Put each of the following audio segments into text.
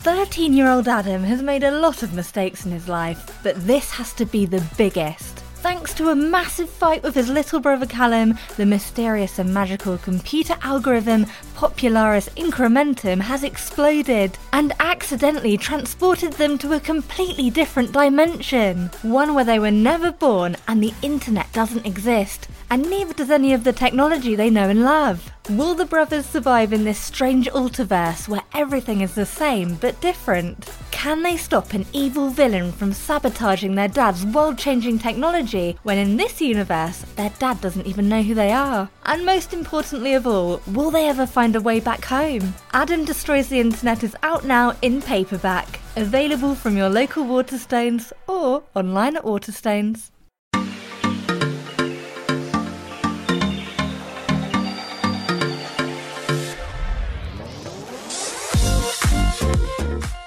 13 year old Adam has made a lot of mistakes in his life, but this has to be the biggest. Thanks to a massive fight with his little brother Callum, the mysterious and magical computer algorithm Popularis Incrementum has exploded and accidentally transported them to a completely different dimension. One where they were never born and the internet doesn't exist, and neither does any of the technology they know and love. Will the brothers survive in this strange alterverse where everything is the same but different? Can they stop an evil villain from sabotaging their dad's world changing technology when in this universe their dad doesn't even know who they are? And most importantly of all, will they ever find a way back home? Adam Destroys the Internet is out now in paperback, available from your local Waterstones or online at Waterstones.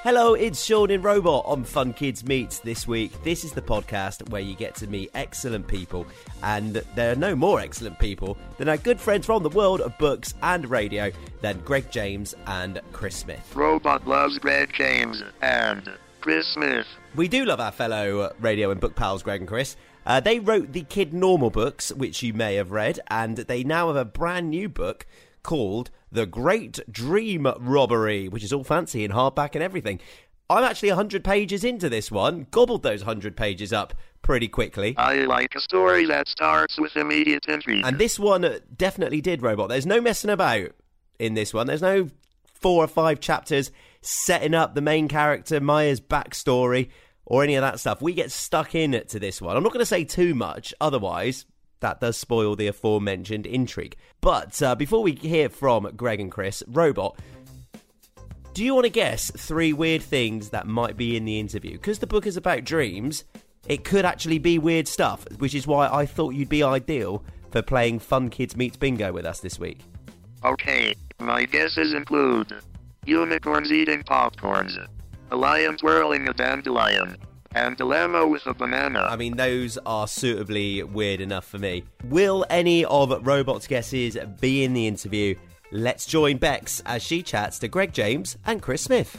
Hello, it's Sean in Robot on Fun Kids Meets this week. This is the podcast where you get to meet excellent people, and there are no more excellent people than our good friends from the world of books and radio than Greg James and Chris Smith. Robot loves Greg James and Chris Smith. We do love our fellow radio and book pals, Greg and Chris. Uh, they wrote the Kid Normal books, which you may have read, and they now have a brand new book called The Great Dream Robbery, which is all fancy and hardback and everything. I'm actually 100 pages into this one, gobbled those 100 pages up pretty quickly. I like a story that starts with immediate intrigue. And this one definitely did, Robot. There's no messing about in this one. There's no four or five chapters setting up the main character, Maya's backstory, or any of that stuff. We get stuck in to this one. I'm not going to say too much, otherwise, that does spoil the aforementioned intrigue. But uh, before we hear from Greg and Chris, Robot, do you want to guess three weird things that might be in the interview? Because the book is about dreams, it could actually be weird stuff, which is why I thought you'd be ideal for playing Fun Kids Meets Bingo with us this week. Okay, my guesses include unicorns eating popcorns, a lion twirling a dandelion, and dilemma with a banana. I mean, those are suitably weird enough for me. Will any of Robot's guesses be in the interview? Let's join Bex as she chats to Greg James and Chris Smith.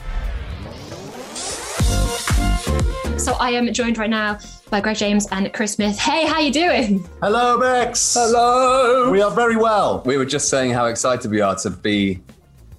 So I am joined right now by Greg James and Chris Smith. Hey, how you doing? Hello, Bex. Hello. We are very well. We were just saying how excited we are to be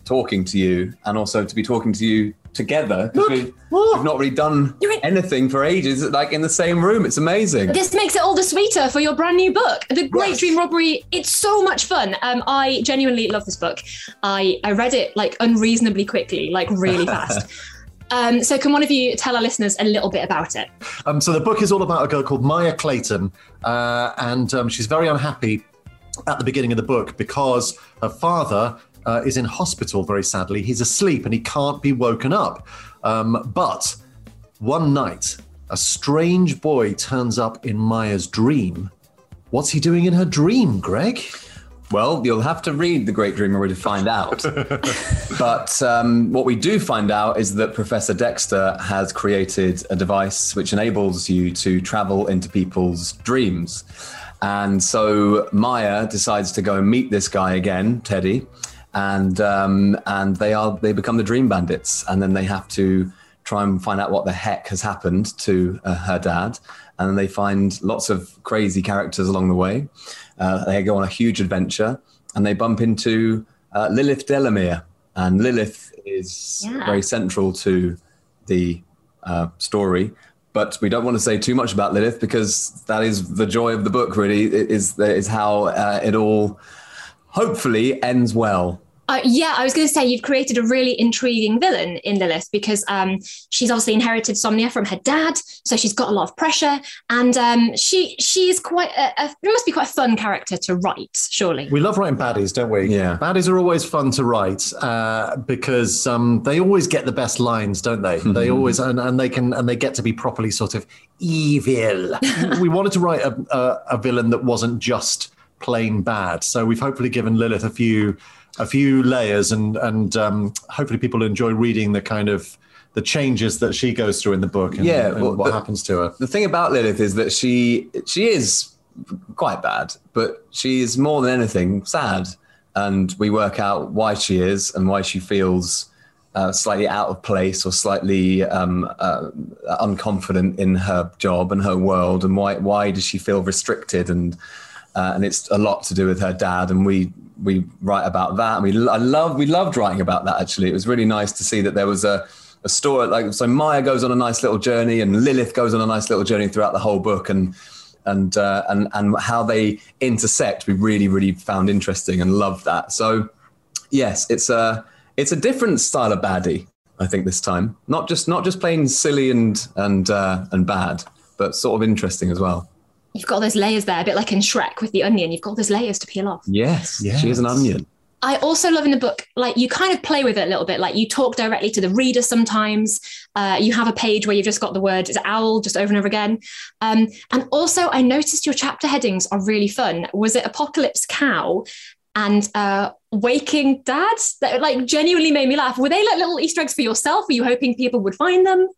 talking to you and also to be talking to you together because we, we've not really done in- anything for ages, like in the same room. It's amazing. This makes it all the sweeter for your brand new book, The Great Yes. Dream Robbery. It's so much fun. Um, I genuinely love this book. I, I read it like unreasonably quickly, like really fast. Um, so, can one of you tell our listeners a little bit about it? Um, so the book is all about a girl called Maya Clayton, uh, and um, she's very unhappy at the beginning of the book because her father uh, is in hospital. Very sadly, he's asleep and he can't be woken up. Um, but one night, a strange boy turns up in Maya's dream. What's he doing in her dream, Greg? Well, you'll have to read The Great Dreamer to find out. but um, what we do find out is that Professor Dexter has created a device which enables you to travel into people's dreams. And so Maya decides to go and meet this guy again, Teddy, and um, and they are they become the Dream Bandits, and then they have to try and find out what the heck has happened to uh, her dad, and then they find lots of crazy characters along the way. Uh, they go on a huge adventure, and they bump into uh, Lilith Delamere, and Lilith is Yeah. very central to the uh, story. But we don't want to say too much about Lilith because that is the joy of the book. Really, It is is how uh, it all hopefully ends well. Uh, yeah, I was going to say you've created a really intriguing villain in Lilith because um, she's obviously inherited Somnia from her dad, so she's got a lot of pressure, and um, she she's quite a, a it must be quite a fun character to write, surely. We love writing baddies, don't we? Yeah. Baddies are always fun to write uh, because um, they always get the best lines, don't they? They always and, and they can and they get to be properly sort of evil. we wanted to write a, a, a villain that wasn't just plain bad, so we've hopefully given Lilith a few a few layers, and and um, hopefully people enjoy reading the kind of the changes that she goes through in the book and, Yeah, and well, what the- happens to her. the thing about Lilith is that she she is quite bad, but she is more than anything sad, and we work out why she is and why she feels uh, slightly out of place or slightly um, uh, unconfident in her job and her world, and why why does she feel restricted and uh, and it's a lot to do with her dad, and we we write about that. And we I love we loved writing about that. Actually, it was really nice to see that there was a a story like so. Maya goes on a nice little journey, and Lilith goes on a nice little journey throughout the whole book, and and uh, and and how they intersect. We really really found interesting and loved that. So yes, it's a it's a different style of baddie. I think this time, not just not just plain silly and and uh, and bad, but sort of interesting as well. You've got those layers there, a bit like in Shrek with the onion. You've got those layers to peel off. Yes, she is an onion. I also love in the book, like you kind of play with it a little bit. Like you talk directly to the reader sometimes. Uh, you have a page where you've just got the word is owl just over and over again. Um, and also, I noticed your chapter headings are really fun. Was it Apocalypse Cow and uh, Waking Dad? That like genuinely made me laugh. Were they like little Easter eggs for yourself? Were you hoping people would find them?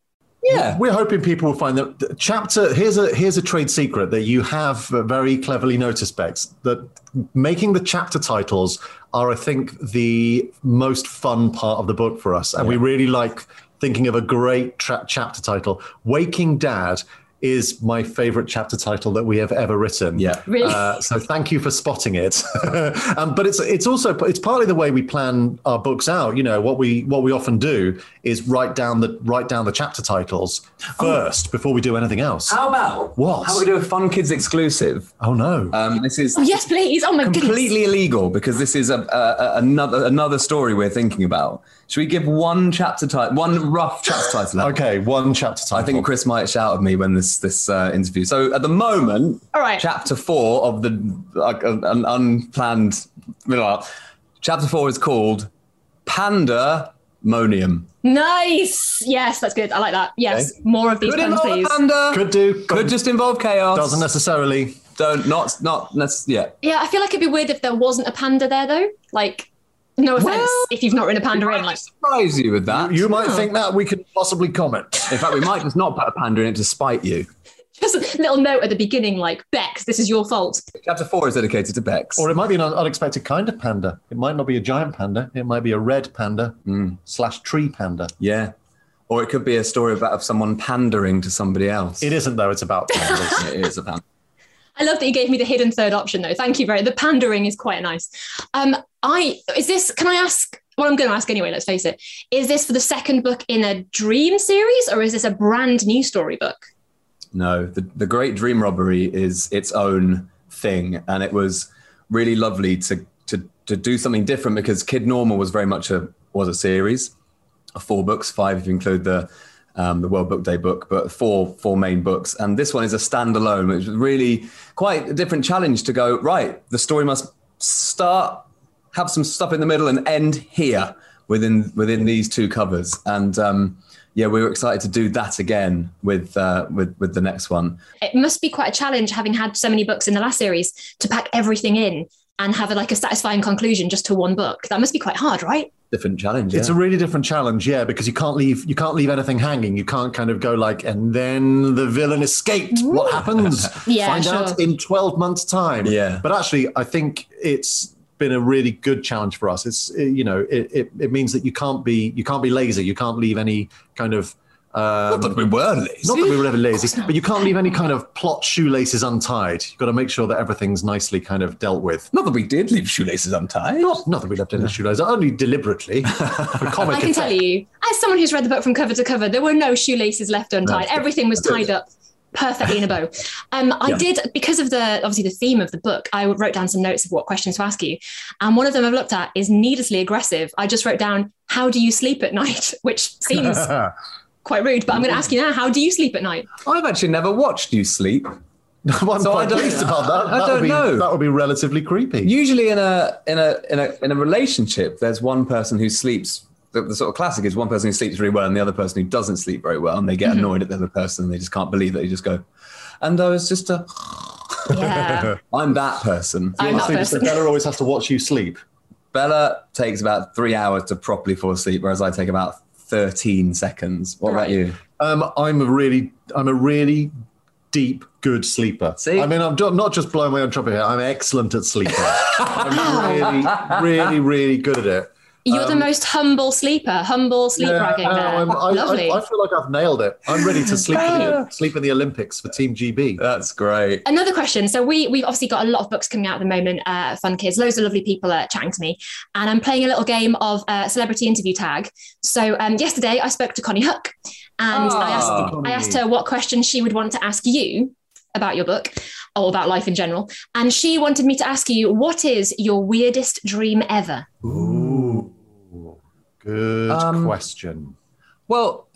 Yeah, We're hoping people will find that chapter. Here's a here's a trade secret that you have very cleverly noticed, Bex. That making the chapter titles are, I think, the most fun part of the book for us, and we really like thinking of a great tra- chapter title. Waking Dad is my favorite chapter title that we have ever written. Yeah. Really? Uh, so thank you for spotting it. um, but it's it's also it's partly the way we plan our books out. You know what we what we often do is write down the write down the chapter titles first before we do anything else. How about What? How about we do a Fun Kids exclusive? Oh no! Um, this is Oh, yes, please. Oh my completely goodness. illegal because this is a, a, a- another another story we're thinking about. Should we give one chapter title, one rough chapter title? okay, one chapter title. I think Chris might shout at me when this this uh, interview. So at the moment, All right. chapter four of the like, uh, an unplanned. Chapter four is called Pandemonium. Nice. Yes, that's good. I like that. Yes, more of these Could puns, involve please. panda. could do. Could just involve chaos. doesn't necessarily. Don't not not necess- yeah. Yeah, I feel like it'd be weird if there wasn't a panda there, though. Like, no offense Well, if you've not written a panda I in. Like, surprise you with that. You might think that we could possibly comment. In fact, we might just not put a panda in it to spite you. just a little note at the beginning, like, Bex, this is your fault. Chapter four is dedicated to Bex. Or it might be an unexpected kind of panda. It might not be a giant panda. It might be a red panda slash tree panda. yeah. Or it could be a story about of someone pandering to somebody else. It isn't though. It's about pandas. It is a panda. I love that you gave me the hidden third option, though. Thank you very. The pandering is quite nice. Um, I is this? Can I ask? Well, I'm going to ask anyway. Let's face it. Is this for the second book in a dream series, or is this a brand new storybook? No, the, the Great Dream Robbery is its own thing. And it was really lovely to, to, to do something different because Kid Normal was very much a, was a series four books, five if you include the, um, the World Book Day book, but four, four main books. And this one is a standalone, which was really quite a different challenge to go, right, the story must start, have some stuff in the middle and end here within, within these two covers. And, um, yeah, we were excited to do that again with uh, with with the next one. It must be quite a challenge, having had so many books in the last series, to pack everything in and have a, like a satisfying conclusion just to one book. That must be quite hard, right? Different challenge. It's a really different challenge, yeah, because you can't leave you can't leave anything hanging. You can't kind of go like, and then the villain escaped. What happens? Yeah, Find out in twelve months' time. Yeah. But actually, I think it's been a really good challenge for us. It's you know, it, it, it means that you can't be you can't be lazy. You can't leave any kind of um, Not that we were lazy. not that we were ever lazy, but you can't leave any kind of plot shoelaces untied. You've got to make sure that everything's nicely kind of dealt with. Not that we did leave shoelaces untied. Not, not that we left any shoelaces, only deliberately for comic I can tell you, as someone who's read the book from cover to cover, there were no shoelaces left untied. No. Everything was tied up perfectly in a bow. Um, I Yeah. did because of the obviously the theme of the book. I wrote down some notes of what questions to ask you, and one of them I've looked at is needlessly aggressive. I just wrote down, "How do you sleep at night?" Which seems quite rude, but I'm going to ask you now: How do you sleep at night? I've actually never watched you sleep. I'm So quite I don't- about that. I that don't would be, know. That would be relatively creepy. Usually, in a in a in a in a relationship, there's one person who sleeps. The, the sort of classic is one person who sleeps really well and the other person who doesn't sleep very well, and they get annoyed at the other person. and They just can't believe that you just go. And I was just a. Yeah, I'm that person. I'm that Honestly, just that person. Bella always has to watch you sleep. Bella takes about three hours to properly fall asleep, whereas I take about 13 seconds. What about you? Um, I'm a really, I'm a really deep, good sleeper. See? I mean, I'm do- not just blowing my own trumpet here. I'm excellent at sleeping. I'm really, really, really good at it. You're the most humble sleeper, humble sleep bragging no, there. I'm- I, Lovely. I, I feel like I've nailed it. I'm ready to sleep in the, sleep in the Olympics for Team GB. That's great. Another question. So we we've obviously got a lot of books coming out at the moment. Uh, Fun Kids, loads of lovely people are chatting to me, and I'm playing a little game of uh, celebrity interview tag. So um, yesterday I spoke to Konnie Huq, and I asked Ah. I asked her what question she would want to ask you about your book or about life in general, and she wanted me to ask you what is your weirdest dream ever. Ooh, good Um, question. Well,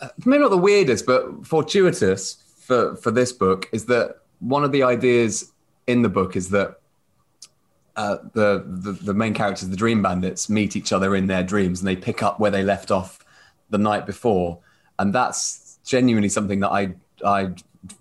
uh, maybe not the weirdest, but fortuitous for for this book is that one of the ideas in the book is that uh, the, the the main characters, the Dream Bandits, meet each other in their dreams, and they pick up where they left off the night before, and that's genuinely something that I I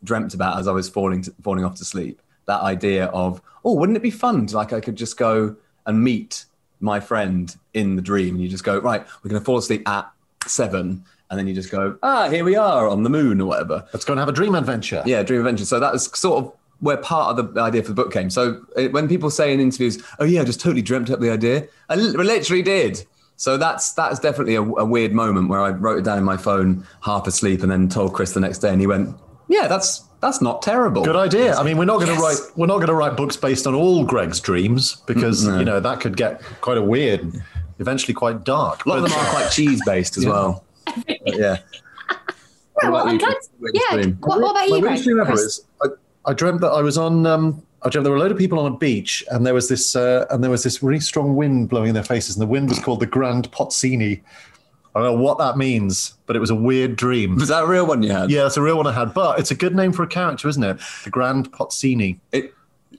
dreamt about as I was falling to, falling off to sleep. That idea of oh, wouldn't it be fun? to, Like I could just go and meet my friend in the dream, and you just go right. We're going to fall asleep at seven, and then you just go ah, here we are on the moon or whatever. Let's go and have a dream adventure. Yeah, Dream Adventure. So that was sort of where part of the idea for the book came. So when people say in interviews, "Oh yeah, I just totally dreamt up the idea," I literally did. So that's that's definitely a, a weird moment where I wrote it down in my phone, half asleep, and then told Chris the next day, and he went, "Yeah, that's that's not terrible." Good idea. I mean, we're not going to Yes. write we're not going to write books based on all Greg's dreams because No. you know that could get quite a weird, eventually quite dark. A lot of them are quite cheese based as well. But yeah. Well, What about I'm you, glad- yeah. What, what about you, weirdest Greg? dream ever is I, I dreamt that I was on. Um, I dreamt there were a load of people on a beach, and there was this uh, and there was this really strong wind blowing in their faces, and the wind was called the Grand Pozzini. I don't know what that means, but it was a weird dream. Was that a real one you had? Yeah, it's a real one I had, but it's a good name for a character, isn't it? The Grand Pozzini. It,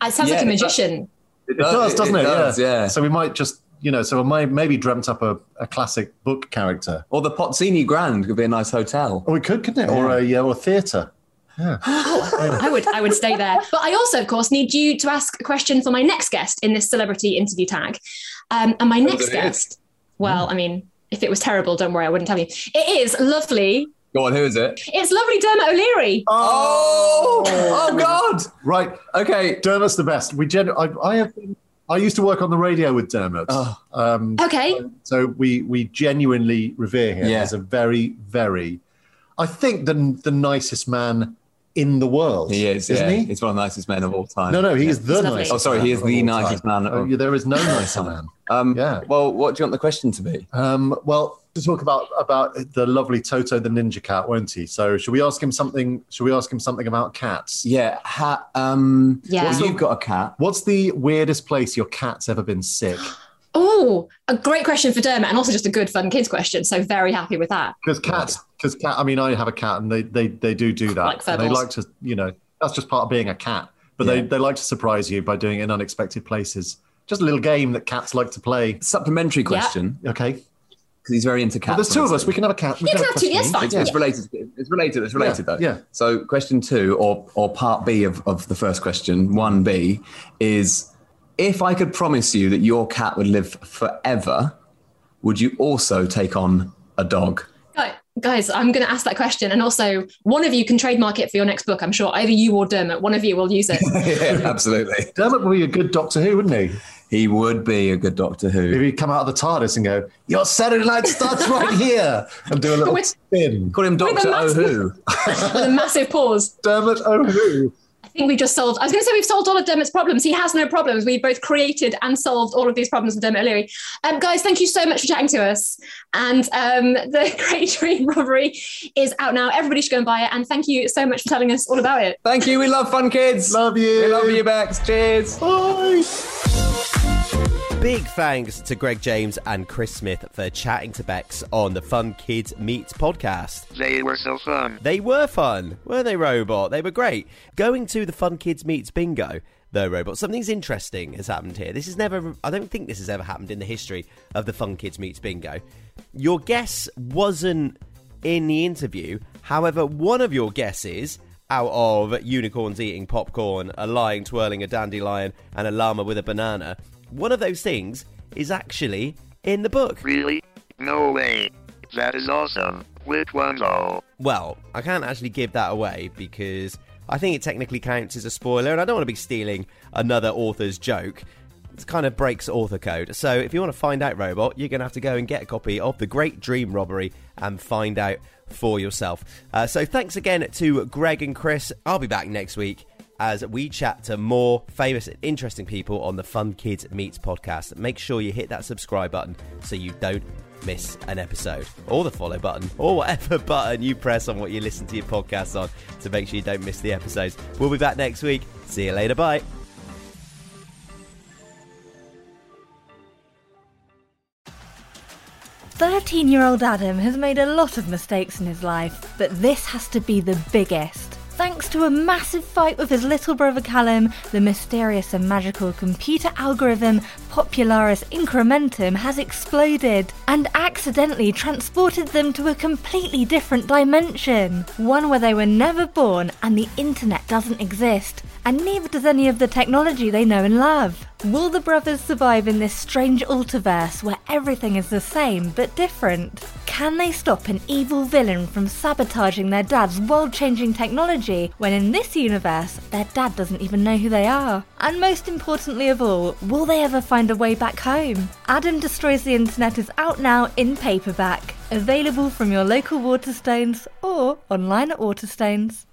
It sounds Yeah, like a it- magician. It does, doesn't it? does, yeah. So we might just, you know, so I might maybe dreamt up a, a classic book character. Or the Pozzini Grand could be a nice hotel. Oh, we could, couldn't it? Or a, uh, or a theatre. Yeah. I would I would stay there. But I also, of course, need you to ask a question for my next guest in this celebrity interview tag. Um, and my next guest, well, I mean, if it was terrible, don't worry, I wouldn't tell you. It is lovely. Go on, who is it? It's lovely Dermot O'Leary. Oh, oh God. Right. Okay. Dermot's the best. We gen- I, I have been, I used to work on the radio with Dermot. Oh. Um, Okay. so we we genuinely revere him Yeah. as a very, very, I think the the nicest man in the world. He is, isn't yeah. he? He's one of the nicest men of all time. No, no, he is the nicest. Oh, sorry, he is the nicest time. man Oh, yeah, there is no nicer man. Um, Yeah. Well, what do you want the question to be? Um, well, to talk about about the lovely Toto the ninja cat, won't he? So, should we ask him something? Should we ask him something about cats? Yeah. Ha, um, Yeah. well, you've got a cat. What's the weirdest place your cat's ever been sick? Oh, a great question for Dermot, and also just a good fun kids question. So very happy with that. Because cats, because cat. I mean, I have a cat, and they they they do do that. Like and they like to, you know, that's just part of being a cat. But Yeah. they they like to surprise you by doing it in unexpected places. Just a little game that cats like to play. Supplementary question Okay. because he's very into cats. Well, there's two of us. We can have a cat. We You can can have two, question yes, fine. It's, Yeah. it's related. It's related. It's related though. yeah. So question two, or or part B of, of the first question, one B, is if I could promise you that your cat would live forever, would you also take on a dog? Guys, I'm going to ask that question, and also one of you can trademark it for your next book. I'm sure either you or Dermot, one of you will use it. yeah, absolutely. Dermot would be a good Doctor Who, wouldn't he? He would be a good Doctor If Who. he'd come out of the TARDIS and go, "Your Saturday night starts right here," and do a little With- spin. Call him Doctor Oh Who. with a massive pause. Dermot Oh Who. I think we just solved. I was going to say we've solved all of Dermot's problems. He has no problems. We both created and solved all of these problems with Dermot O'Leary. Um, guys, thank you so much for chatting to us. And um, the Great Dream Robbery is out now. Everybody should go and buy it. And thank you so much for telling us all about it. Thank you. We love fun kids. Love you. We love you, Bex. Cheers. Bye. Big thanks to Greg James and Chris Smith for chatting to Bex on the Fun Kids Meets podcast. They were so fun. They were fun, were they, Robot? They were great. Going to the Fun Kids Meets bingo, though, Robot, something's interesting has happened here. This has never, I don't think this has ever happened in the history of the Fun Kids Meets bingo. Your guess wasn't in the interview. However, one of your guesses out of unicorns eating popcorn, a lion twirling a dandelion, and a llama with a banana, one of those things is actually in the book. Really? No way. That is awesome. Which one though? Well, I can't actually give that away because I think it technically counts as a spoiler, and I don't want to be stealing another author's joke. It kind of breaks author code. So if you want to find out Robot, you're going to have to go and get a copy of The Great Dream Robbery and find out for yourself. Uh, so thanks again to Greg and Chris. I'll be back next week as we chat to more famous and interesting people on the Fun Kids Meets podcast. Make sure you hit that subscribe button so you don't miss an episode, or the follow button, or whatever button you press on what you listen to your podcast on to make sure you don't miss the episodes. We'll be back next week. See you later. Bye. Thirteen-year-old Adam has made a lot of mistakes in his life, but this has to be the biggest. Thanks to a massive fight with his little brother Callum, the mysterious and magical computer algorithm Popularis Incrementum has exploded and accidentally transported them to a completely different dimension. One where they were never born and the internet doesn't exist, and neither does any of the technology they know and love. Will the brothers survive in this strange ultiverse where everything is the same but different? Can they stop an evil villain from sabotaging their dad's world changing technology when in this universe their dad doesn't even know who they are? And most importantly of all, will they ever find a way back home? Adam Destroys the Internet is out now in paperback, available from your local Waterstones or online at Waterstones.